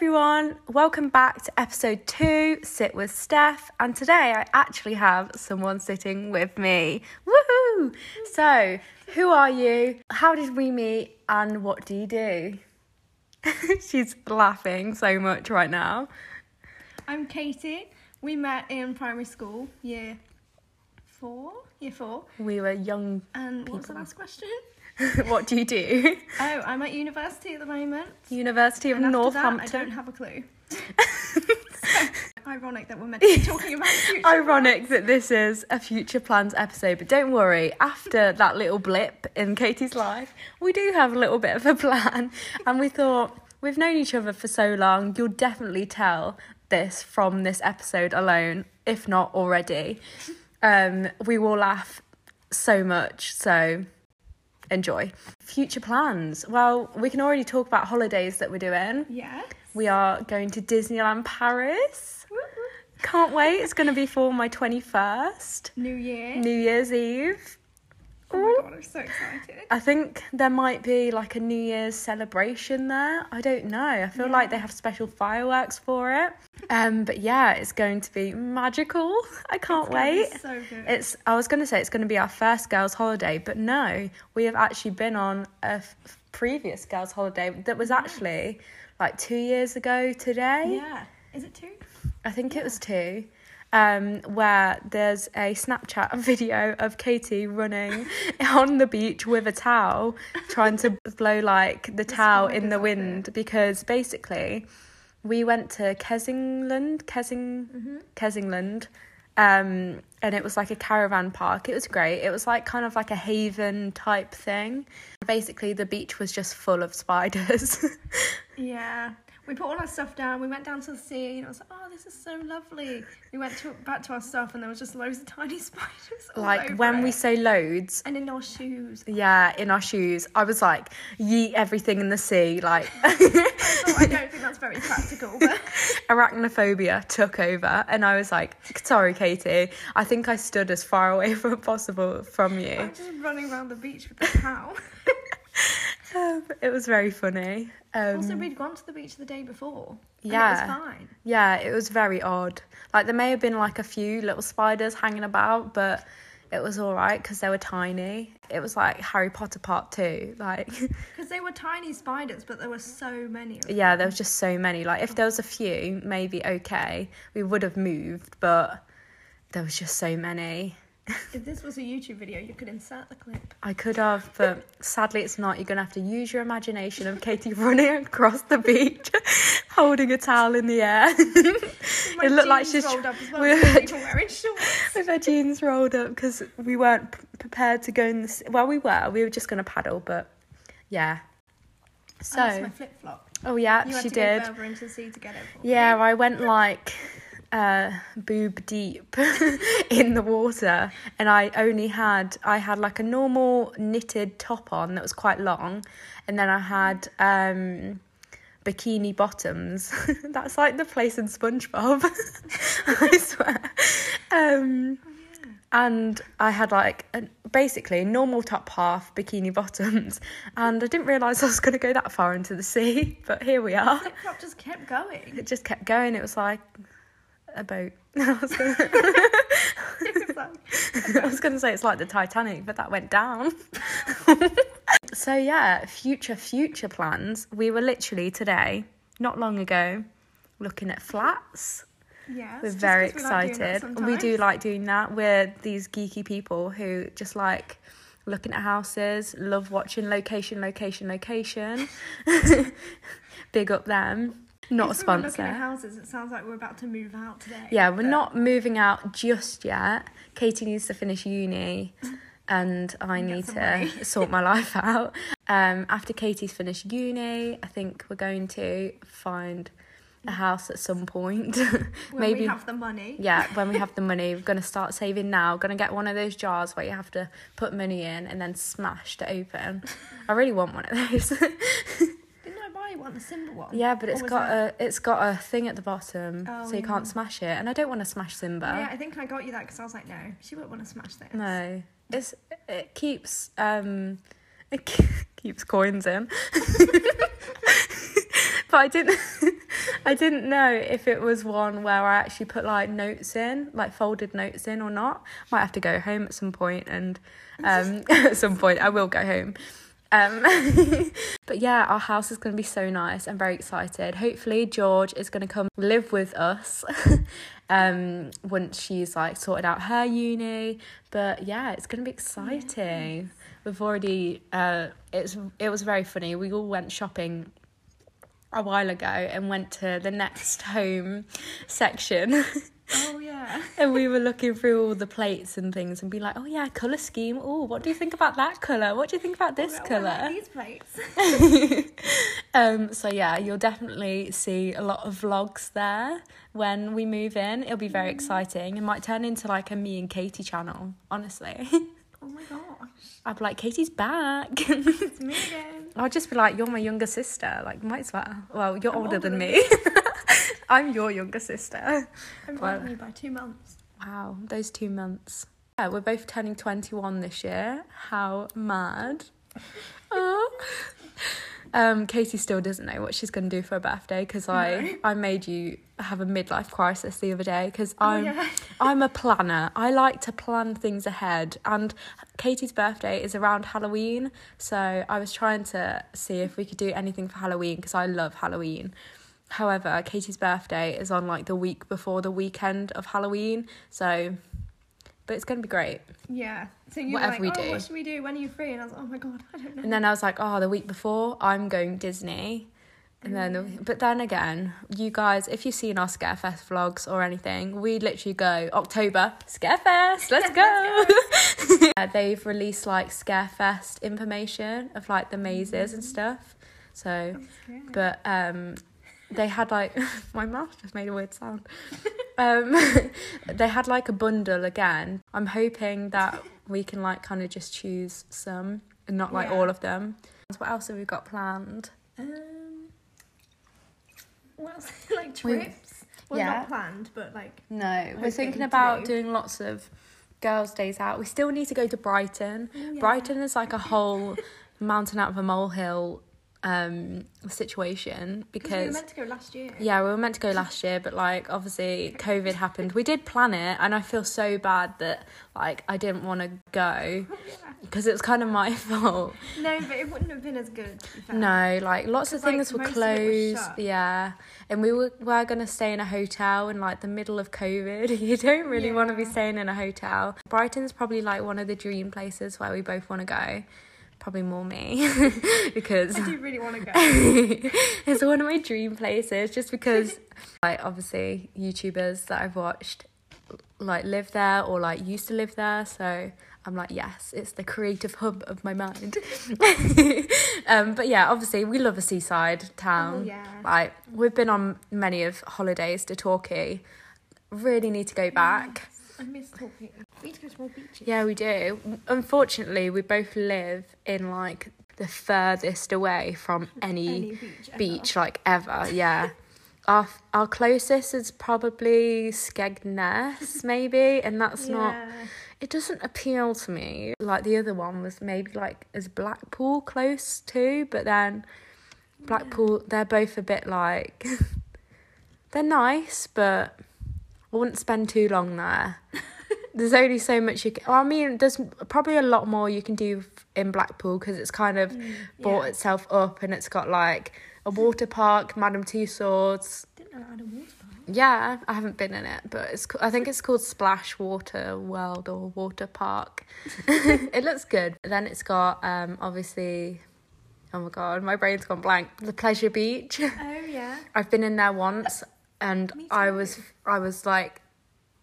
everyone, welcome back to episode two, Sit with Steph. And today I actually have someone sitting with me. Woohoo! So, who are you? How did we meet? And what do you do? She's laughing so much right now. I'm Katie. We met in primary school, year four. Year four. We were young. And what's the People. last question? what do you do? Oh, I'm at university at the moment. University of and Northampton. I don't have a clue. Ironic that we're meant to be talking about future. Ironic that this is a future plans episode, but don't worry, after that little blip in Katie's life, we do have a little bit of a plan. And we thought, we've known each other for so long, you'll definitely tell this from this episode alone, if not already. Um, we will laugh so much, so enjoy. Future plans. Well, we can already talk about holidays that we're doing. Yes. We are going to Disneyland Paris. Can't wait. It's going to be for my 21st, New Year. New Year's Eve. Oh my god, I'm so excited. I think there might be like a New Year's celebration there. I don't know. I feel Yeah. like they have special fireworks for it. Um, but yeah, it's going to be magical. I can't It's wait. So good. It's. I was going to say it's going to be our first girls' holiday, but no, we have actually been on a f- previous girls' holiday that was actually like two years ago today. yeah. Is it two? I think it was two. Um, where there's a Snapchat video of Katie running on the beach with a towel, trying to blow like the towel in the wind because basically we went to Kessingland, Kessing, Mm-hmm. Kessingland, um, and it was like a caravan park. It was great. It was like kind of like a haven type thing. Basically, the beach was just full of spiders. Yeah. We put all our stuff down. We went down to the sea, and I was like, "Oh, this is so lovely." We went to back to our stuff, and there was just loads of tiny spiders. like when we say loads, and in our shoes. Yeah, in our shoes. I was like, yeet everything in the sea. Like, I don't think that's very practical, but arachnophobia took over. And I was like, sorry, Katie. I think I stood as far away from possible from you. I'm just running around the beach with a towel. Um, it was very funny. Um, also, we'd gone to the beach the day before. Yeah. it was fine. yeah, it was very odd. Like, there may have been like a few little spiders hanging about, but it was all right because they were tiny. It was like Harry Potter Part 2. Like, Because they were tiny spiders, but there were so many. Yeah, there was just so many. Like, if there was a few, maybe okay, we would have moved, but there was just so many. If this was a YouTube video, you could insert the clip. I could have, but sadly it's not. You're gonna have to use your imagination of Katie running across the beach, holding a towel in the air, It looked like she's rolled up as well. with- people wearing shorts. with her jeans rolled up because we weren't prepared to go in the. Well, we were. We were just gonna paddle, but yeah. Oh, So, my flip flop. oh yeah, You she to did. go into the sea to get it. Yeah, me. I went like uh boob deep in the water and I only had I had like a normal knitted top on that was quite long and then I had um bikini bottoms. That's like the place in SpongeBob. I swear. Um and I had like a, basically normal top half bikini bottoms and I didn't realise I was going to go that far into the sea but here we are flop just kept going. it just kept going. It was like a boat. I was gonna, It was like- I was gonna say it's like the Titanic, but that went down. so yeah, future future plans. We were literally today, not long ago, looking at flats. Yes, We're very we like excited. we do like doing that. We're these geeky people who just like looking at houses, love watching location, location, location. Big up them. Not a If we were looking sponsor. at houses, it sounds like we're about to move out today. Yeah, we're but- not moving out just yet. Katie needs to finish uni and I need to sort my life out. Um, after Katie's finished uni, I think we're going to find a house at some point. When Maybe we have the money. yeah, when we have the money, we're going to start saving now. Going to get one of those jars where you have to put money in and then smash to open. I really want one of those. I one, the Simba one? yeah, but it's got that- a it's got a thing at the bottom, Oh, so you yeah. can't smash it. And I don't want to smash Simba. Yeah, I think I got you that because I was like, no, she won't want to smash this. No, it's it keeps um it ke- keeps coins in. but I didn't I didn't know if it was one where I actually put like notes in, like folded notes in or not. Might have to go home at some point and um at some point I will go home. Um but yeah, our house is going to be so nice. I'm very excited. Hopefully George is going to come live with us. um once she's like sorted out her uni, but yeah, it's going to be exciting. We've already uh it's it was very funny. We all went shopping a while ago and went to the next home section yeah. and we were looking through all the plates and things and be like oh yeah color scheme oh what do you think about that color what do you think about this what about color These plates. um so yeah you'll definitely see a lot of vlogs there when we move in it'll be very exciting it might turn into like a me and katie channel honestly Oh my gosh. i'd be like katie's back It's me again. I'll just be like, you're my younger sister. Like, might as well. Well, you're older, older than than me. I'm your younger sister. I'm Well- you by two months. Wow, those two months. Yeah, we're both turning 21 this year. How mad. Oh. Um, Katie still doesn't know what she's going to do for her birthday because I, I made you have a midlife crisis the other day because Oh, I'm yeah. I'm a planner. I like to plan things ahead. And Katie's birthday is around Halloween. So I was trying to see if we could do anything for Halloween because I love Halloween. However, Katie's birthday is on like the week before the weekend of Halloween. So, but it's going to be great. Yeah. So you Whatever like, we oh, do. what should we do? When are you free? And I was like, oh my god, I don't know. And then I was like, oh, the week before I'm going Disney. And then, but then again, you guys, if you've seen our Scarefest vlogs or anything, we literally go October Scarefest, let's go. Yeah, they've released like Scarefest information of like the mazes and stuff. So, but um, they had like my mouth just made a weird sound. Um, they had like a bundle again. I'm hoping that we can like kind of just choose some and not like Yeah. all of them. What else have we got planned? Um, what else? like We- trips? Well, yeah. not planned, but like. No, we're thinking about do. doing lots of girls' days out. We still need to go to Brighton. Oh, yeah. Brighton is like a whole mountain out of a molehill um situation Because we were meant to go last year. yeah, we were meant to go last year, but like obviously COVID happened. We did plan it, and I feel so bad that like I didn't want to go Yeah. because it was kind of my fault. No, but it wouldn't have been as good. To be fair. No, like lots of 'Cause, like, things were most of it was closed. Yeah, and we were were gonna stay in a hotel in like the middle of COVID. You don't really want to be staying in a hotel. Brighton's probably like one of the dream places where we both want to go. Probably more me because I do really want to go. it's one of my dream places just because like obviously YouTubers that I've watched like live there or like used to live there so I'm like yes it's the creative hub of my mind um but yeah obviously we love a seaside town Oh, yeah. like we've been on many of holidays to Torquay really need to go back I miss talking. We need to go to more beaches. yeah, we do. Unfortunately, we both live in like the furthest away from any, Any beach. ever. like ever. Yeah. our our closest is probably Skegness, maybe, and that's not. It doesn't appeal to me. Like the other one was maybe like is Blackpool close too, but then Blackpool they're both a bit like they're nice, but I wouldn't spend too long there. There's only so much you can. Well, I mean, there's probably a lot more you can do in Blackpool because it's kind of brought yeah. itself up and it's got like a water park, Madame Tussauds. Didn't know I had a water park. Yeah, I haven't been in it, but it's. I think it's called Splash Water World or Water Park. it looks good. Then it's got um obviously. Oh my god, my brain's gone blank. The Pleasure Beach. Oh yeah. I've been in there once, and I was I was like,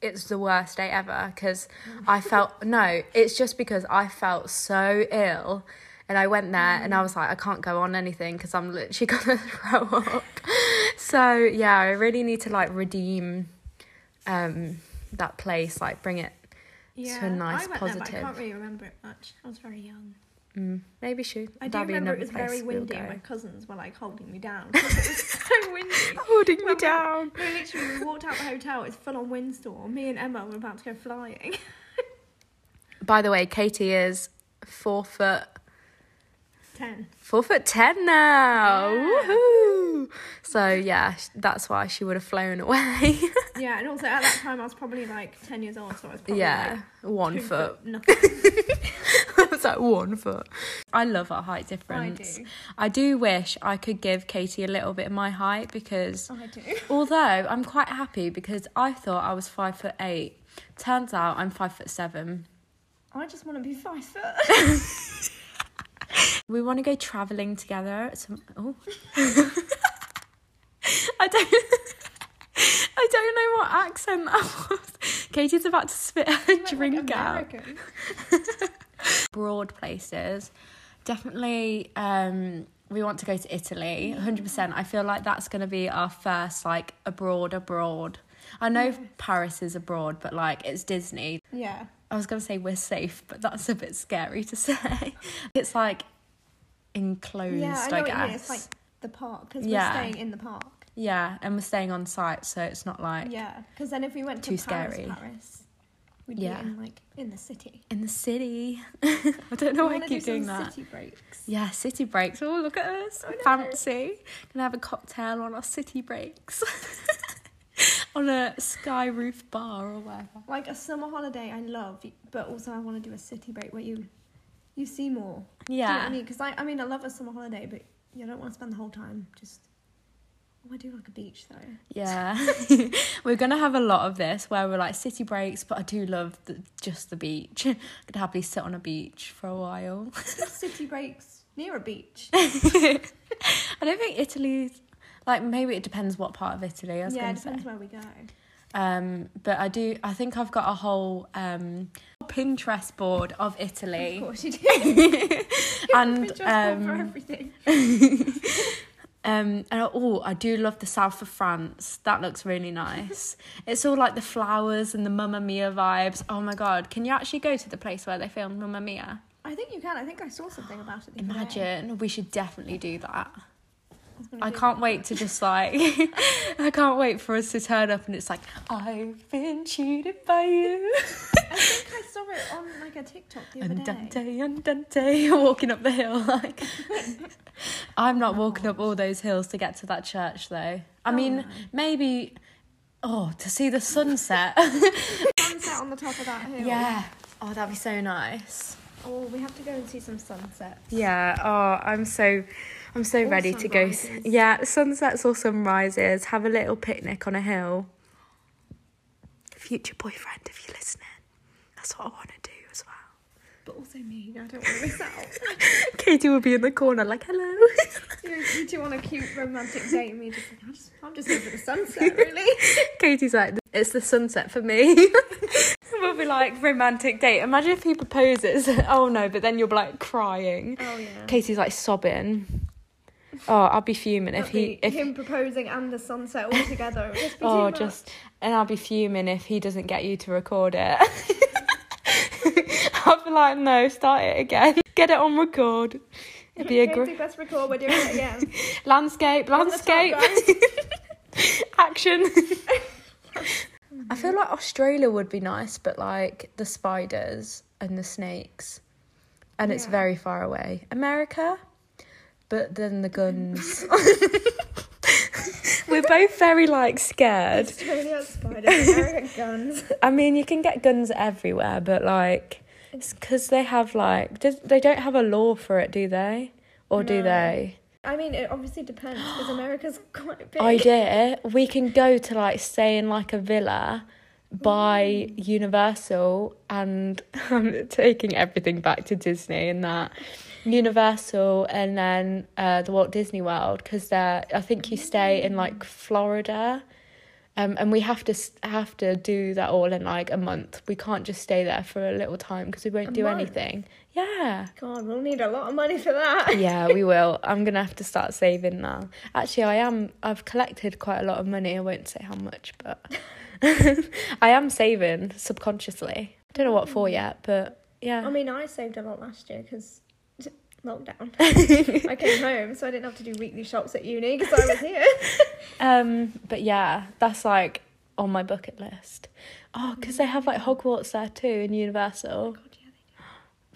it's the worst day ever because I felt no. It's just because I felt so ill, and I went there and I was like, I can't go on anything because I'm literally gonna throw up. so yeah, I really need to like redeem, um, that place. Like bring it. Yeah. to a nice, I went There, but I can't really remember it much. I was very young. Mm, maybe should. I do that'll be remember it was place very we'll windy and my cousins were like holding me down. 'cause it was so windy. Holding me down. we- down. No, literally, we walked out the hotel. It's full on windstorm. Me and Emma were about to go flying. By the way, Katie is four foot ten. Four foot ten now. Yeah. Woohoo! So yeah, that's why she would have flown away. Yeah, and also at that time I was probably like ten years old, so I was probably yeah, like one two foot. nothing. It's like one foot. I love our height difference. I difference. do. I do wish I could give Katie a little bit of my height because I do. although I'm quite happy because I thought I was five foot eight. Turns out I'm five foot seven. I just want to be five foot. We want to go travelling together. Some, oh. I don't. I don't know what accent that was. Katie's about to spit her Like drink out. Broad places, definitely. Um, we want to go to Italy. Hundred percent. I feel like that's going to be our first like abroad abroad. I know Paris is abroad, but like it's Disney. Yeah. I was going to say we're safe, but that's a bit scary to say. It's like enclosed, Yeah, I I, know what guess. you mean. It's like the park because Yeah. we're staying in the park. Yeah, and we're staying on site, so it's not like Yeah, because then if we went to Too Paris, scary. Paris, we'd Yeah. be in like in the city. in the city. I don't know why I keep do doing that. City breaks. Yeah, city breaks. Oh, look at us. Oh, I know. Fancy. Gonna have a cocktail on our city breaks. on a sky roof bar or whatever. Like a summer holiday, I love, but also I want to do a city break where you you see more. Do you know Yeah. I mean? Because I, I mean, I love a summer holiday, but you don't want to spend the whole time just. Oh, I do like a beach though. Yeah. we're gonna have a lot of this where we're like city breaks, but I do love the, just the beach. I Could happily sit on a beach for a while. city breaks near a beach. I don't think Italy's like maybe it depends what part of Italy I was yeah, it depends say. where we go. Um, but I do. I think I've got a whole um, Pinterest board of Italy. Of course you do. and want for um, everything. Um, and oh, I do love the south of France. That looks really nice. it's all like the flowers and the Mamma Mia vibes. Oh my god! Can you actually go to the place where they filmed Mamma Mia? I think you can. I think I saw something about it. The other day. Imagine. We should definitely do that. I can't wait to just like I can't wait for us to turn up and it's like I've been cheated by you. I think I saw it on like a TikTok the other day. Andante, andante, walking up the hill like. I'm not walking up all those hills to get to that church though. I Oh, mean, no. maybe. Oh, to see the sunset. Sunset on the top of that hill. yeah. Oh, that'd be so nice. Oh, we have to go and see some sunsets. Yeah. Oh, I'm so. I'm so Or ready to go. Yeah, sunsets or sunrises. Have a little picnic on a hill. Future boyfriend, if you're listening, that's what I want to do as well. But also me. I don't want to miss out. Katie will be in the corner like, hello. you, you two want a cute romantic date, and me just like, I'm just, I'm just here for the sunset, really. Katie's like, it's the sunset for me. we'll be like, romantic date. Imagine if he proposes. Oh no, but then you'll be like crying. Oh yeah. Katie's like sobbing. Oh, I'll be fuming if he if him proposing and the sunset all together. Just oh just and I'll be fuming if he doesn't get you to record it. I'll be like, no, start it again. Get it on record. It'd be a great Let's record. We're doing it again. landscape, landscape, action. I feel like Australia would be nice, but like the spiders and the snakes, and it's very far away. America, but then the guns. We're both very like scared. Australia spiders, American guns. I mean, you can get guns everywhere, but like, it's because they have like, does, they don't have a law for it, do they? Or do No. they? I mean, it obviously depends because America's quite big. idea we can go to like stay in like a villa by universal and i'm um, taking everything back to disney and that universal and then uh the walt disney world because they're i think you stay in like florida um, and we have to have to do that all in like a month. We can't just stay there for a little time because we won't A do month? anything. Yeah, God, we'll need a lot of money for that. yeah, we will. I'm gonna have to start saving now. Actually, I am. I've collected quite a lot of money. I won't say how much, but I am saving subconsciously. I don't know what for yet, but yeah. I mean, I saved a lot last year because lockdown. I came home, so I didn't have to do weekly shops at uni because I was here. Um, but yeah, that's like on my bucket list. Oh, because they have like Hogwarts there too in Universal. God,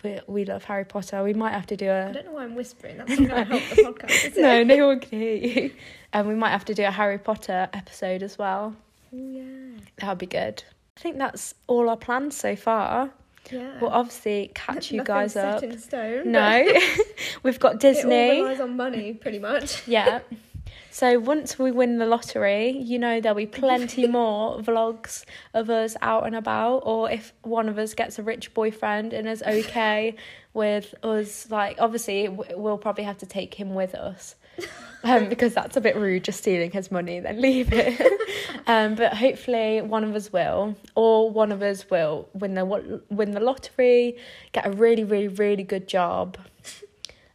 yeah, we, we love Harry Potter. We might have to do a. I don't know why I'm whispering. That's not going to help the podcast, no, no one can hear you. And we might have to do a Harry Potter episode as well. Oh, yeah. That would be good. I think that's all our plans so far. Yeah. We'll obviously catch you guys up. set in stone. No, we've got but It all Disney. relies on money, pretty much. Yeah. So once we win the lottery, you know there'll be plenty more vlogs of us out and about. Or if one of us gets a rich boyfriend and is okay with us, like obviously we'll probably have to take him with us. Um, because that's a bit rude, just stealing his money then leave it. um, but hopefully one of us will, or one of us will win the win the lottery, get a really, really, really good job,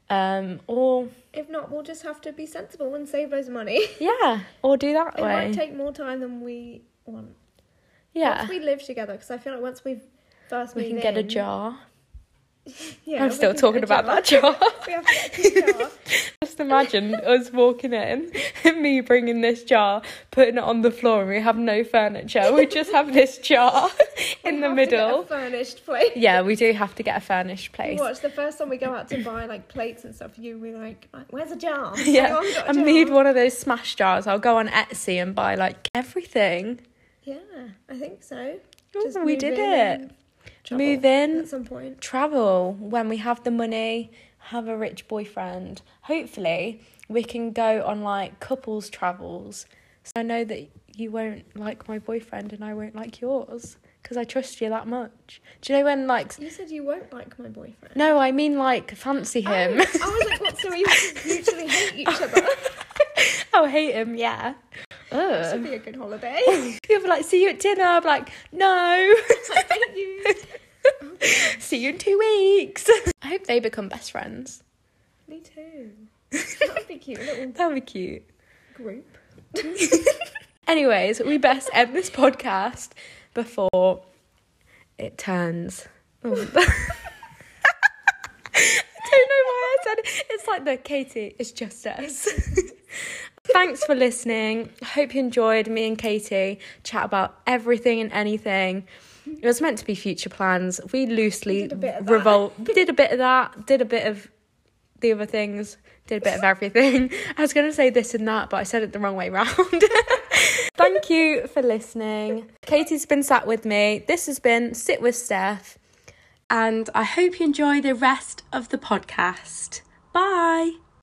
um, or If not, we'll just have to be sensible and save of money. yeah, or do that It way. might take more time than we want. yeah, Once we live together, because I feel like once we've first we can get a jar. Yeah, I'm still talking about that jar. we have jar. Just imagine us walking in, me bringing this jar, putting it on the floor, and we have no furniture. We just have this jar in We the have to get middle. a furnished place. Yeah, we do have to get a furnished place. Watch the first time we go out to buy like plates and stuff. You be like, "Where's a jar?" Yeah, Anyone got a I jar? need one of those smash jars. I'll go on Etsy and buy like everything. Yeah, I think so. Ooh, we did it. Travel Move in, at some point. travel when we have the money, have a rich boyfriend. Hopefully, we can go on like couples travels. So I know that you won't like my boyfriend and I won't like yours because I trust you that much. Do you know when like You said you won't like my boyfriend. no, I mean like fancy oh, him. Oh, I was like, what? So we mutually hate each other. oh, hate him, yeah. This would be a good holiday. You'll be like, see you at dinner. I'm like, no. Hate you. see you in two weeks. I hope they become best friends. Me too. That would be cute. Little That would be cute. group. Anyways, we best end this podcast before it turns. Oh. I don't know why I said it. It's like the Katie, it's just us. Thanks for listening. I hope you enjoyed me and Katie chat about everything and anything. It was meant to be future plans. We loosely We did a bit of that. did a bit of that, did a bit of the other things, did a bit of everything. I was going to say this and that, but I said it the wrong way round. Thank you for listening. Katie's been sat with me. This has been Sit with Steph. And I hope you enjoy the rest of the podcast. Bye.